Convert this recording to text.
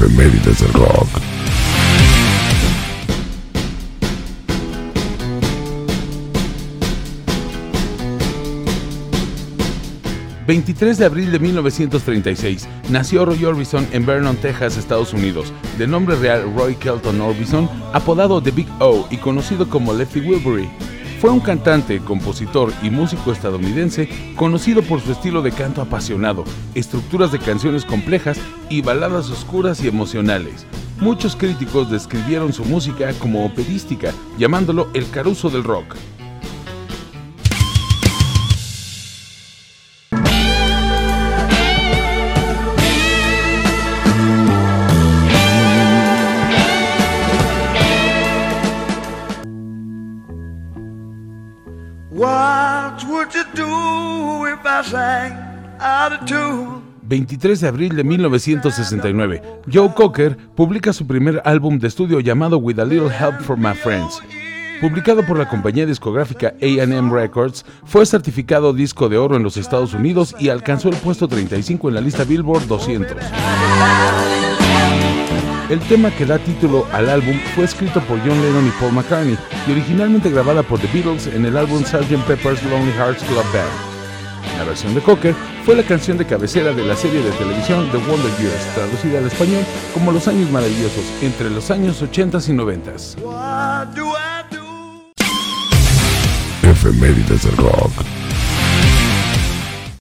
Efemérides del rock. 23 de abril de 1936 nació Roy Orbison en Vernon, Texas, Estados Unidos, de nombre real Roy Kelton Orbison, apodado The Big O y conocido como Lefty Wilbury. Fue un cantante, compositor y músico estadounidense conocido por su estilo de canto apasionado, estructuras de canciones complejas y baladas oscuras y emocionales. Muchos críticos describieron su música como operística, llamándolo el caruso del rock. 23 de abril de 1969, Joe Cocker publica su primer álbum de estudio llamado With a Little Help from My Friends. Publicado por la compañía discográfica AM Records, fue certificado disco de oro en los Estados Unidos y alcanzó el puesto 35 en la lista Billboard 200. El tema que da título al álbum fue escrito por John Lennon y Paul McCartney y originalmente grabada por The Beatles en el álbum Sgt. Pepper's Lonely Hearts Club Band. La versión de Cocker fue la canción de cabecera de la serie de televisión The Wonder Years, traducida al español como Los Años Maravillosos, entre los años 80 y 90. Efemérides del rock.